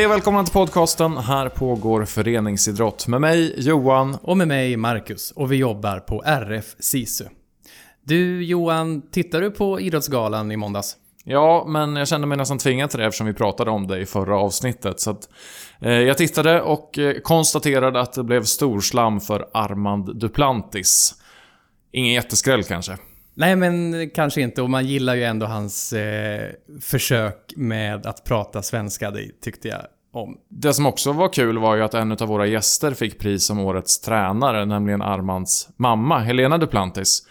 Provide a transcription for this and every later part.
Hej och välkomna till podcasten. Här pågår föreningsidrott med mig, Johan. Och med mig, Marcus. Och vi jobbar på RF SISU. Du, Johan, tittar du på Idrottsgalan i måndags? Ja, men jag kände mig nästan tvingad till det eftersom vi pratade om det i förra avsnittet. Så att, eh, jag tittade och eh, konstaterade att det blev storslam för Armand Duplantis. Ingen jätteskräll kanske. Nej, men kanske inte. Och man gillar ju ändå hans eh, försök med att prata svenska, det tyckte jag om. Det som också var kul var ju att en av våra gäster fick pris som årets tränare, nämligen Armands mamma, Helena Duplantis.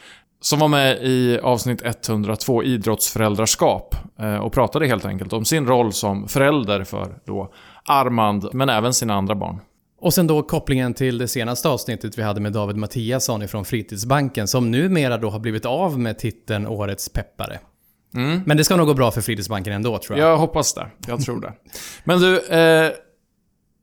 Som var med i avsnitt 102, idrottsföräldraskap, eh, och pratade helt enkelt om sin roll som förälder för då Armand, men även sina andra barn. Och sen då kopplingen till det senaste avsnittet vi hade med David Mattiasson ifrån Fritidsbanken, som numera då har blivit av med titeln Årets peppare. Mm. Men det ska nog gå bra för Fritidsbanken ändå, tror jag. Jag hoppas det. Jag tror det. Men du, eh,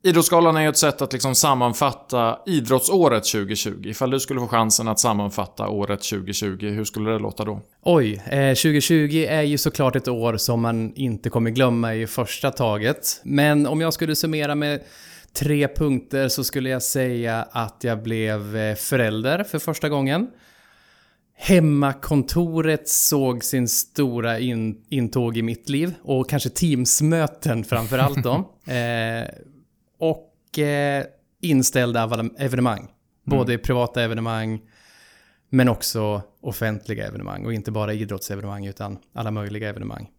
Idrottsgalan är ju ett sätt att liksom sammanfatta idrottsåret 2020. Ifall du skulle få chansen att sammanfatta året 2020, hur skulle det låta då? Oj, eh, 2020 är ju såklart ett år som man inte kommer glömma i första taget. Men om jag skulle summera med tre punkter så skulle jag säga att jag blev eh, förälder för första gången. Hemmakontoret såg sin stora in, intåg i mitt liv och kanske Teamsmöten framför allt då. eh, och eh, inställda evenemang. Både mm. privata evenemang men också offentliga evenemang och inte bara idrottsevenemang utan alla möjliga evenemang.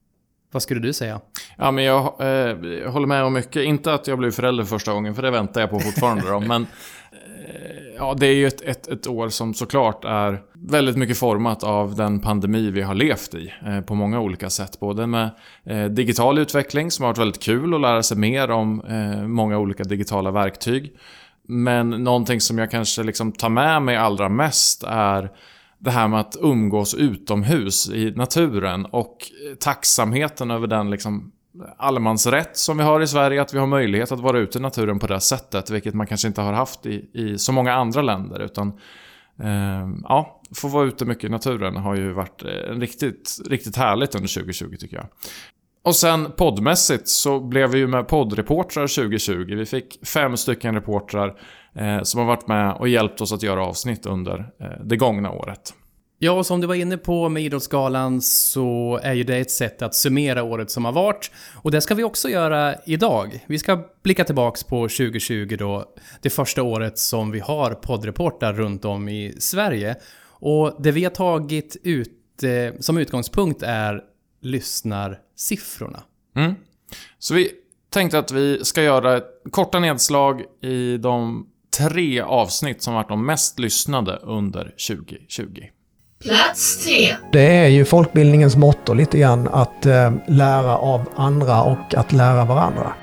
Vad skulle du säga? Ja, men jag, eh, jag håller med om mycket. Inte att jag blev förälder första gången, för det väntar jag på fortfarande. då, men eh, ja, det är ju ett, ett, ett, år som såklart är väldigt mycket format av den pandemi vi har levt i. Eh, på många olika sätt. Både med eh, digital utveckling, som har varit väldigt kul att lära sig mer om eh, många olika digitala verktyg. Men någonting som jag kanske liksom tar med mig allra mest är det här med att umgås utomhus i naturen och tacksamheten över den liksom allemansrätt som vi har i Sverige, att vi har möjlighet att vara ute i naturen på det sättet, vilket man kanske inte har haft i, i så många andra länder. Utan eh, ja, få vara ute mycket i naturen har ju varit eh, riktigt, riktigt härligt under 2020 tycker jag. Och sen poddmässigt så blev vi ju med poddreportrar 2020. Vi fick fem stycken reportrar eh, som har varit med och hjälpt oss att göra avsnitt under eh, det gångna året. Ja, och som du var inne på med Idrottsgalan så är ju det ett sätt att summera året som har varit. Och det ska vi också göra idag. Vi ska blicka tillbaks på 2020 då, det första året som vi har poddreportar runt om i Sverige. Och det vi har tagit ut eh, som utgångspunkt är lyssnarsiffrorna. Mm. Så vi tänkte att vi ska göra ett korta nedslag i de tre avsnitt som varit de mest lyssnade under 2020. Plats tre. Det är ju folkbildningens motto lite grann att eh, lära av andra och att lära varandra.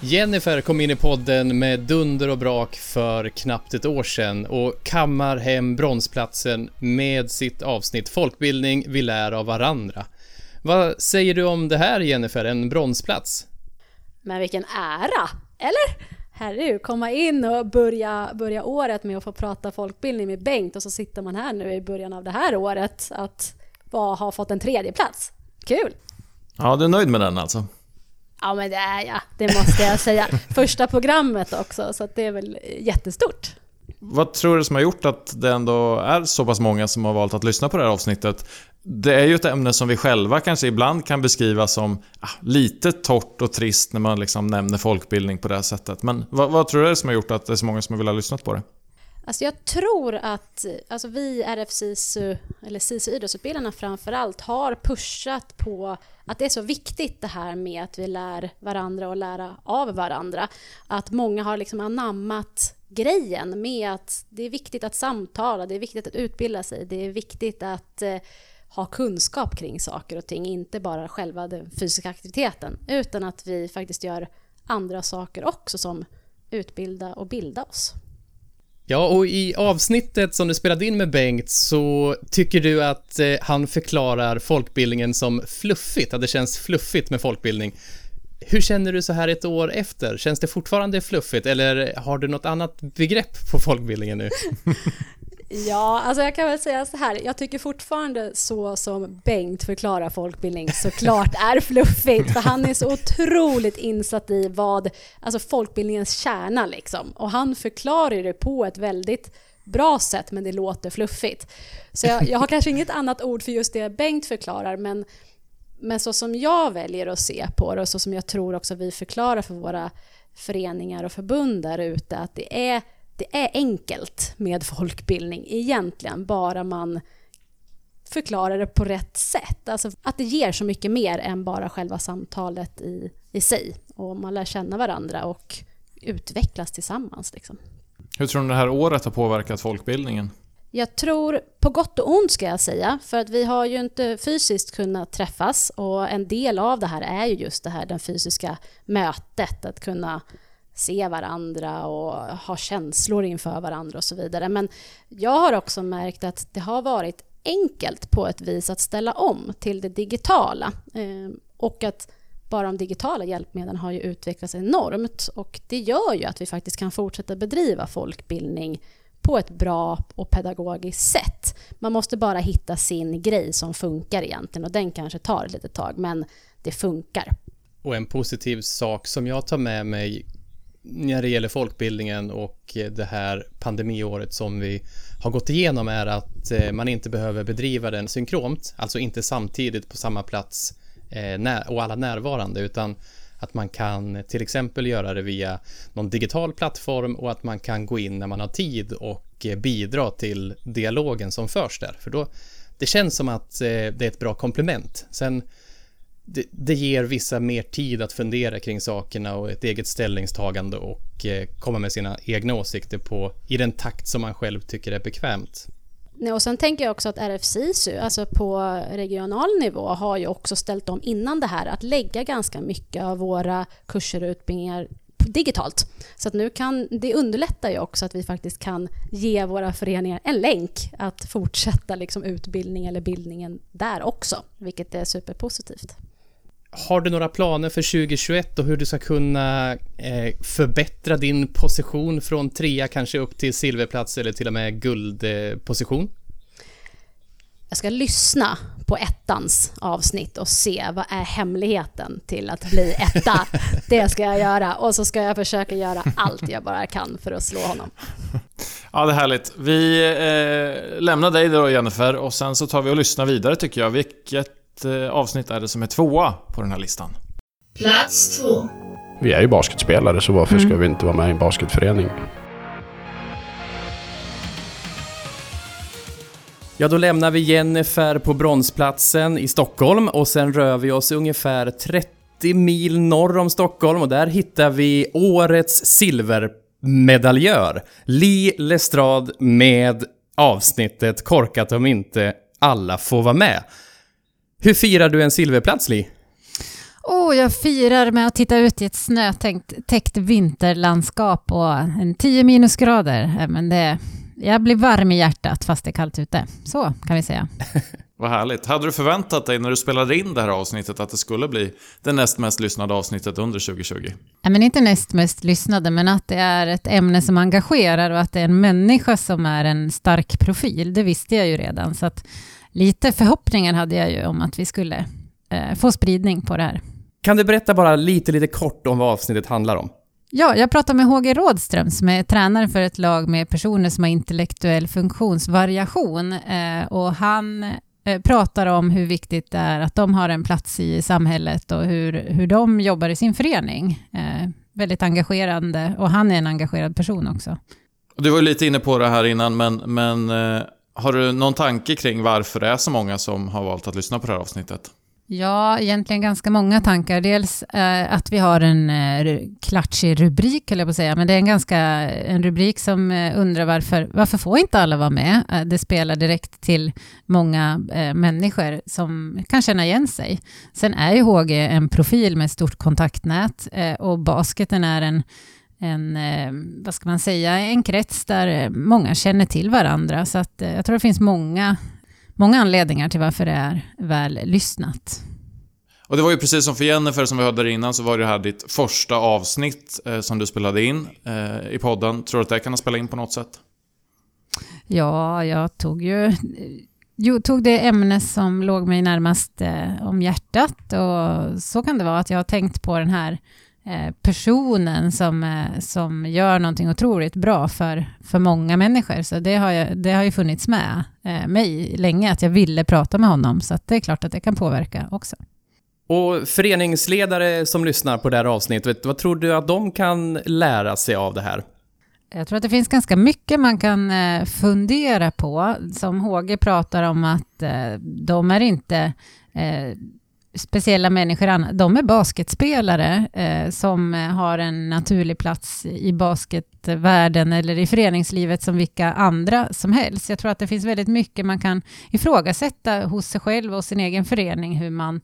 Jennifer kom in i podden med dunder och brak för knappt ett år sedan och kammar hem bronsplatsen med sitt avsnitt Folkbildning vi lär av varandra. Vad säger du om det här Jennifer, en bronsplats? Men vilken ära! Eller? Herregud, komma in och börja, börja året med att få prata folkbildning med Bengt och så sitter man här nu i början av det här året att ha fått en tredje plats. Kul! Ja, du är nöjd med den alltså? Ja, men det är jag. Det måste jag säga. Första programmet också, så det är väl jättestort. Vad tror du som har gjort att det ändå är så pass många som har valt att lyssna på det här avsnittet? Det är ju ett ämne som vi själva kanske ibland kan beskriva som ah, lite torrt och trist när man liksom nämner folkbildning på det här sättet. Men vad, vad tror du är det som har gjort att det är så många som har velat lyssna på det? Alltså jag tror att alltså vi RF SISU, eller SISU idrottsutbildarna framför allt, har pushat på att det är så viktigt det här med att vi lär varandra och lära av varandra. Att många har liksom anammat grejen med att det är viktigt att samtala, det är viktigt att utbilda sig, det är viktigt att eh, ha kunskap kring saker och ting, inte bara själva den fysiska aktiviteten, utan att vi faktiskt gör andra saker också som utbilda och bilda oss. Ja, och i avsnittet som du spelade in med Bengt så tycker du att eh, han förklarar folkbildningen som fluffigt, att det känns fluffigt med folkbildning. Hur känner du så här ett år efter? Känns det fortfarande fluffigt eller har du något annat begrepp på folkbildningen nu? Ja, alltså jag kan väl säga så här. Jag tycker fortfarande så som Bengt förklarar folkbildning såklart är fluffigt. För han är så otroligt insatt i vad, alltså folkbildningens kärna liksom. Och han förklarar det på ett väldigt bra sätt, men det låter fluffigt. Så jag, jag har kanske inget annat ord för just det Bengt förklarar, men, men så som jag väljer att se på det och så som jag tror också vi förklarar för våra föreningar och förbund där ute, att det är det är enkelt med folkbildning egentligen, bara man förklarar det på rätt sätt. Alltså att det ger så mycket mer än bara själva samtalet i, i sig. Och man lär känna varandra och utvecklas tillsammans. Liksom. Hur tror du det här året har påverkat folkbildningen? Jag tror på gott och ont ska jag säga, för att vi har ju inte fysiskt kunnat träffas och en del av det här är ju just det här den fysiska mötet, att kunna se varandra och ha känslor inför varandra och så vidare. Men jag har också märkt att det har varit enkelt på ett vis att ställa om till det digitala. Ehm, och att bara de digitala hjälpmedlen har ju utvecklats enormt och det gör ju att vi faktiskt kan fortsätta bedriva folkbildning på ett bra och pedagogiskt sätt. Man måste bara hitta sin grej som funkar egentligen och den kanske tar ett litet tag men det funkar. Och en positiv sak som jag tar med mig när det gäller folkbildningen och det här pandemiåret som vi har gått igenom är att eh, man inte behöver bedriva den synkront, alltså inte samtidigt på samma plats eh, och alla närvarande, utan att man kan till exempel göra det via någon digital plattform och att man kan gå in när man har tid och eh, bidra till dialogen som förs där. För då, det känns som att det är ett bra komplement. Sen det, det, ger vissa mer tid att fundera kring sakerna och ett eget ställningstagande och eh, komma med sina egna åsikter på i den takt som man själv tycker är bekvämt. Nej, och sen tänker jag också att RFSISU, alltså på regional nivå, har ju också ställt om innan det här att lägga ganska mycket av våra kurser och utbildningar digitalt. Så att nu kan, det underlättar ju också att vi faktiskt kan ge våra föreningar en länk att fortsätta liksom utbildning eller bildningen där också, vilket är superpositivt. Har du några planer för 2021 och hur du ska kunna eh, förbättra din position från trea kanske upp till silverplats eller till och med guldposition? jag ska lyssna på ettans avsnitt och se vad är hemligheten till att bli etta. Det ska jag göra och så ska jag försöka göra allt jag bara kan för att slå honom. Ja, det är härligt. Vi eh, lämnar dig då Jennifer och sen så tar vi och lyssnar vidare tycker jag. Vilket avsnitt är det som är tvåa på den här listan? Plats två. Vi är ju basketspelare, så varför mm. ska vi inte vara med i en basketförening? Ja, då lämnar vi Jennifer på bronsplatsen i Stockholm och sen rör vi oss ungefär 30 mil norr om Stockholm och där hittar vi årets silvermedaljör, Li Lestrade med avsnittet Korkat om inte alla får vara med. Hur firar du en silverplats, Li? Oh, jag firar med att titta ut i ett snötäckt vinterlandskap och en 10 minusgrader. Men det, jag blir varm i hjärtat fast det är kallt ute. Så kan vi säga. Vad härligt. Hade du förväntat dig när du spelade in det här avsnittet att det skulle bli det näst mest lyssnade avsnittet under 2020? Ja, men inte näst mest lyssnade, men att det är ett ämne som engagerar och att det är en människa som är en stark profil, det visste jag ju redan. Så att lite förhoppningar hade jag ju om att vi skulle eh, få spridning på det här. Kan du berätta bara lite, lite kort om vad avsnittet handlar om? Ja, jag pratar med HG Rådström som är tränare för ett lag med personer som har intellektuell funktionsvariation. Eh, och han eh, pratar om hur viktigt det är att de har en plats i samhället och hur, hur de jobbar i sin förening. Eh, väldigt engagerande och han är en engagerad person också. Du var lite inne på det här innan, men, men eh, har du någon tanke kring varför det är så många som har valt att lyssna på det här avsnittet? Ja, egentligen ganska många tankar. Dels eh, att vi har en eh, klatschig rubrik, eller jag på att säga, men det är en ganska en rubrik som eh, undrar varför, varför får inte alla vara med? Eh, det spelar direkt till många eh, människor som kan känna igen sig. Sen är ju HG en profil med stort kontaktnät eh, och basketen är en en, vad ska man säga, en krets där många känner till varandra. Så att jag tror det finns många många anledningar till varför det är väl lyssnat. Och det var ju precis som för Jennifer som vi hörde där innan så var det här ditt första avsnitt eh, som du spelade in eh, i podden. Tror du att det kan ha spelat in på något sätt? Ja, jag tog ju jo, tog det ämne som låg mig närmast eh, om hjärtat och så kan det vara att jag har tänkt på den här eh, personen som, eh, som gör någonting otroligt bra för, för många människor. Så det har, jag, det har ju funnits med eh, mig länge, att jag ville prata med honom. Så det är klart att det kan påverka också. Och föreningsledare som lyssnar på det här avsnittet, vad tror du att de kan lära sig av det här? Jag tror att det finns ganska mycket man kan eh, fundera på. Som HG pratar om att eh, de är inte eh, speciella människor. De är basketspelare eh, som har en naturlig plats i basketvärlden eller i föreningslivet som vilka andra som helst. Jag tror att det finns väldigt mycket man kan ifrågasätta hos sig själv och sin egen förening hur man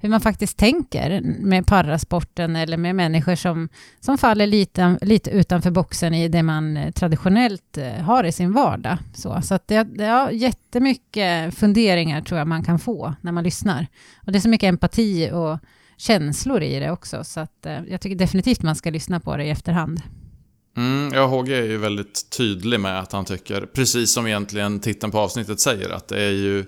hur man faktiskt tänker med parasporten eller med människor som, som faller lite, lite utanför boxen i det man eh, traditionellt eh, har i sin vardag. Så, så att det, det är jättemycket funderingar tror jag man kan få när man lyssnar. Och det är så mycket empati och känslor i det också, så att eh, jag tycker definitivt man ska lyssna på det i efterhand. Mm, ja, HG är ju väldigt tydlig med att han tycker, precis som egentligen titeln på avsnittet säger, att det är ju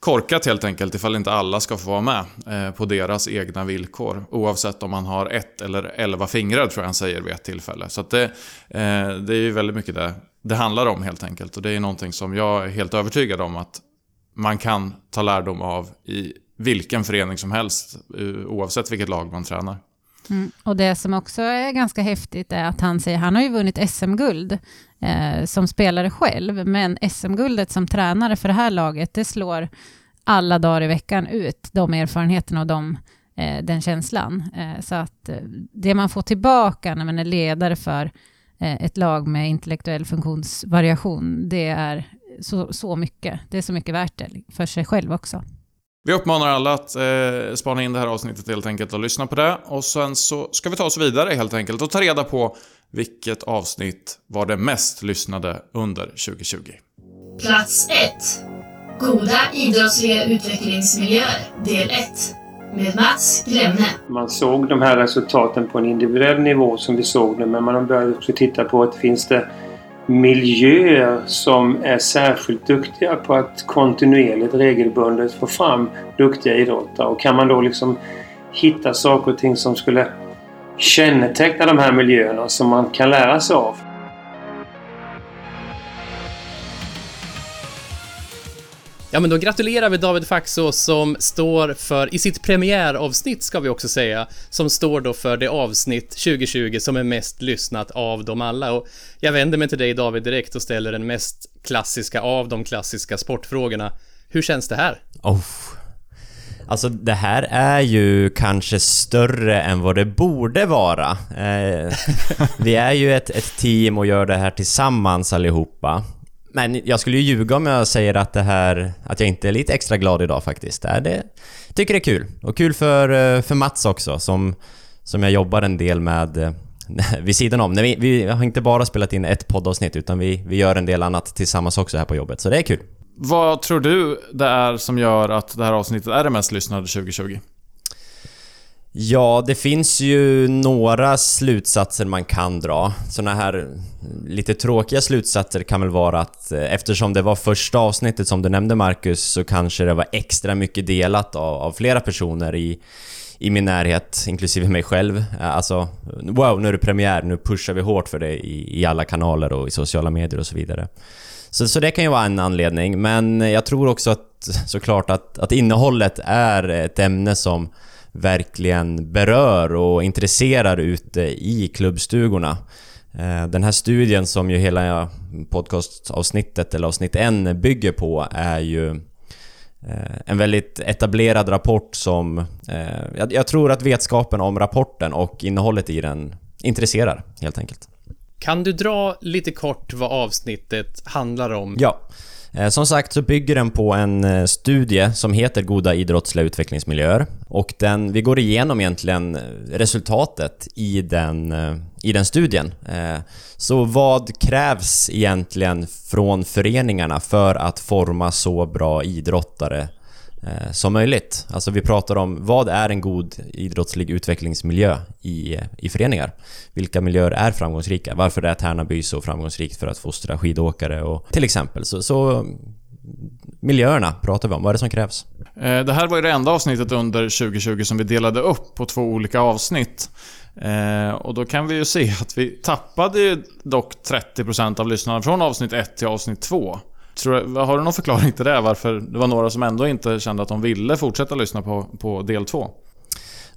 korkat helt enkelt ifall inte alla ska få vara med eh, på deras egna villkor. Oavsett om man har ett eller elva fingrar tror jag han säger vid ett tillfälle. Så det, eh, det är ju väldigt mycket det det handlar om helt enkelt. Och det är någonting som jag är helt övertygad om att man kan ta lärdom av i vilken förening som helst, eh, oavsett vilket lag man tränar. Mm. Och det som också är ganska häftigt är att han säger, han har ju vunnit SM-guld eh, som spelare själv, men SM-guldet som tränare för det här laget, det slår alla dagar i veckan ut de erfarenheterna och de, eh, den känslan. Eh, så att eh, det man får tillbaka när man är ledare för eh, ett lag med intellektuell funktionsvariation, det är så, så mycket. Det är så mycket värt det för sig själv också. Vi uppmanar alla att eh, spana in det här avsnittet helt enkelt och lyssna på det. Och sen så ska vi ta oss vidare helt enkelt och ta reda på vilket avsnitt var det mest lyssnade under 2020. Plats 1. Goda idrottsliga utvecklingsmiljöer, del 1. Med Mats Glemne. Man såg de här resultaten på en individuell nivå som vi såg nu men man började också titta på att finns det miljöer som är särskilt duktiga på att kontinuerligt, regelbundet få fram duktiga idrottare. Och kan man då liksom hitta saker och ting som skulle känneteckna de här miljöerna som man kan lära sig av. Ja, men då gratulerar vi David Faxå som står för, i sitt premiäravsnitt ska vi också säga, som står då för det avsnitt 2020 som är mest lyssnat av dem alla. Och jag vänder mig till dig David direkt och ställer den mest klassiska av de klassiska sportfrågorna. Hur känns det här? Oh. Alltså det här är ju kanske större än vad det borde vara. Eh, vi är ju ett, ett team och gör det här tillsammans allihopa. Men jag skulle ju ljuga om jag säger att det här... Att jag inte är lite extra glad idag faktiskt. Det, det tycker det är kul. Och kul för, eh, för Mats också, som, som jag jobbar en del med eh, vid sidan om. Vi, vi har inte bara spelat in ett poddavsnitt, utan vi, vi gör en del annat tillsammans också här på jobbet. Så det är kul. Vad tror du det är som gör att det här avsnittet är det mest lyssnade 2020? Ja, det finns ju några slutsatser man kan dra. Såna här lite tråkiga slutsatser kan väl vara att eh, eftersom det var första avsnittet som du nämnde Marcus så kanske det var extra mycket delat av, av flera personer i, i min närhet, inklusive mig själv. Eh, alltså, wow, nu är det premiär, nu pushar vi hårt för det i, i alla kanaler och i sociala medier och så vidare. Så, så det kan ju vara en anledning, men jag tror också att såklart att, att innehållet är ett ämne som verkligen berör och intresserar ute i klubbstugorna. Eh, den här studien som ju hela podcastavsnittet, eller avsnitt 1, bygger på, är ju eh, en väldigt etablerad rapport som... Eh, jag tror att vetskapen om rapporten och innehållet i den intresserar, helt enkelt. Kan du dra lite kort vad avsnittet handlar om? Ja. Eh, som sagt så bygger den på en eh, studie som heter Goda idrottsliga utvecklingsmiljöer. Och den, vi går igenom egentligen eh, resultatet i den, i den studien. Så vad krävs egentligen från föreningarna för att forma så bra idrottare Eh, som möjligt. Alltså vi pratar om vad är en god idrottslig utvecklingsmiljö i, i föreningar? Vilka miljöer är framgångsrika? Varför är Tärnaby så framgångsrikt för att fostra skidåkare och till exempel så, så miljöerna pratar vi om. Vad är det som krävs? Eh, det här var ju det enda avsnittet under 2020 som vi delade upp på två olika avsnitt. Eh, och då kan vi ju se att vi tappade dock 30% av lyssnarna från avsnitt 1 till avsnitt 2. Tror, har du någon förklaring till det? Varför det var några som ändå inte kände att de ville fortsätta lyssna på, på del 2?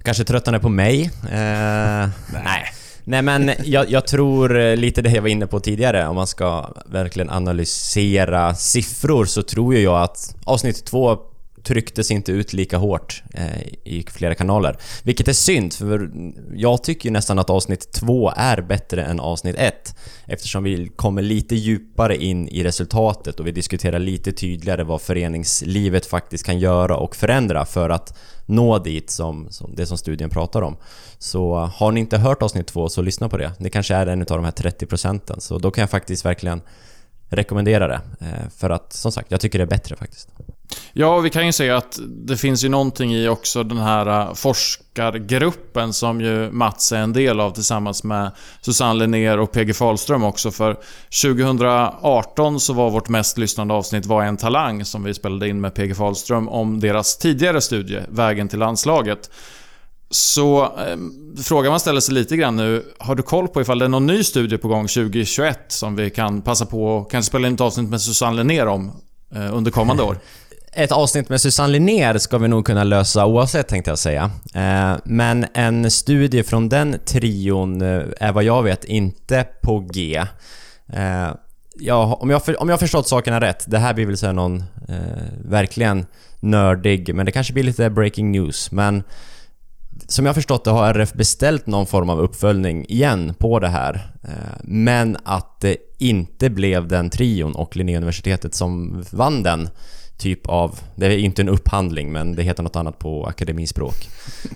Kanske tröttnade på mig? Eh, nej. Nej men jag, jag, tror lite det jag var inne på tidigare, om man ska verkligen analysera siffror så tror jag att avsnitt två trycktes inte ut lika hårt eh, i flera kanaler. Vilket är synd, för jag tycker nästan att avsnitt två är bättre än avsnitt ett. Eftersom vi kommer lite djupare in i resultatet och vi diskuterar lite tydligare vad föreningslivet faktiskt kan göra och förändra för att nå dit som, som det som studien pratar om. Så har ni inte hört avsnitt två så lyssna på det. Det kanske är en av de här 30 procenten. Så då kan jag faktiskt verkligen rekommendera det. Eh, för att som sagt, jag tycker det är bättre faktiskt. Ja, vi kan ju se att det finns ju någonting i också den här äh, forskargruppen som ju Mats är en del av tillsammans med Susanne Linnér och PG Fahlström också. För 2018 så var vårt mest lyssnande avsnitt Var en talang som vi spelade in med PG Fahlström om deras tidigare studie Vägen till landslaget. Så eh, frågan man ställer sig lite grann nu, har du koll på ifall det är någon ny studie på gång 2021 som vi kan passa på och kanske spela in ett avsnitt med Susanne Linnér om eh, under kommande år? Ett avsnitt med Susanne Linnér ska vi nog kunna lösa oavsett tänkte jag säga. Eh, men en studie från den trion eh, är vad jag vet inte på G. Eh, ja, om, jag, om jag förstått sakerna rätt, det här blir väl så någon eh, verkligen nördig, men det kanske blir lite breaking news. Men som jag förstått det har RF beställt någon form av uppföljning igen på det här. Men att det inte blev den trion och Linnéuniversitetet som vann den typ av... Det är inte en upphandling, men det heter något annat på akademispråk.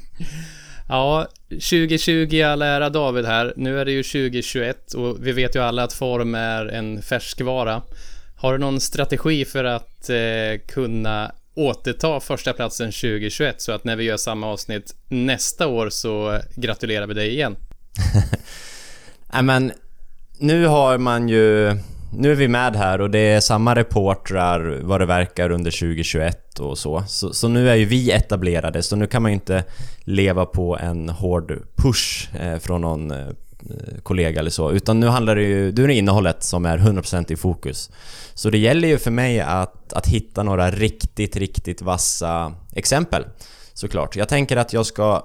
ja, 2020 i all ära David här. Nu är det ju 2021 och vi vet ju alla att form är en färskvara. Har du någon strategi för att eh, kunna återta första platsen 2021 så att när vi gör samma avsnitt nästa år så gratulerar vi dig igen? Nej men, nu har man ju nu är vi med här och det är samma reportrar vad det verkar under 2021 och så. så. Så, nu är ju vi etablerade så nu kan man ju inte leva på en hård push eh, från någon eh, kollega eller så. Utan nu handlar det ju... Nu är det innehållet som är 100% i fokus. Så det gäller ju för mig att, att hitta några riktigt, riktigt vassa exempel. Såklart. Jag tänker att jag ska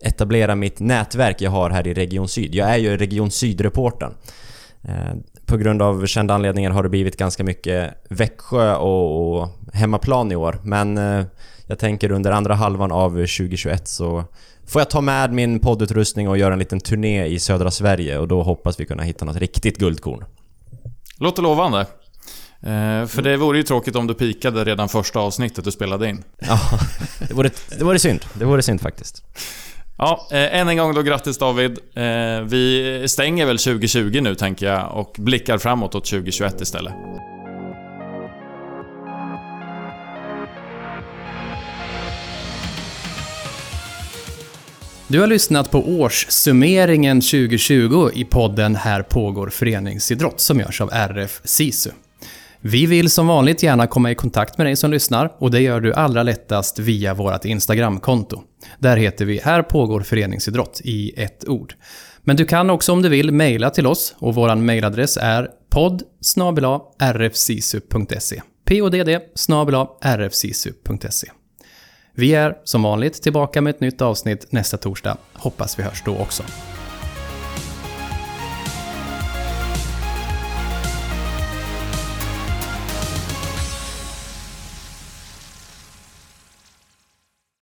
etablera mitt nätverk jag har här i Region Syd. Jag är ju Region Syd-reportern. Eh, på grund av kända anledningar har det blivit ganska mycket Växjö och, och hemmaplan i år. Men eh, jag tänker under andra halvan av 2021 så får jag ta med min poddutrustning och göra en liten turné i södra Sverige och då hoppas vi kunna hitta något riktigt guldkorn. Låter lovande. Eh, för det vore ju tråkigt om du pikade redan första avsnittet du spelade in. Ja, det vore, det vore synd. Det vore synd faktiskt. Ja, eh, än en gång då grattis David. Eh, vi stänger väl 2020 nu tänker jag och blickar framåt åt 2021 istället. Du har lyssnat på årssummeringen 2020 i podden Här pågår föreningsidrott som görs av RF SISU. Vi vill som vanligt gärna komma i kontakt med dig som lyssnar och det gör du allra lättast via vårt Instagramkonto. Där heter vi Här pågår föreningsidrott i ett ord. Men du kan också om du vill mejla till oss och vår mejladress är podd rfsisu.se podd rfsisu.se Vi är som vanligt tillbaka med ett nytt avsnitt nästa torsdag. Hoppas vi hörs då också.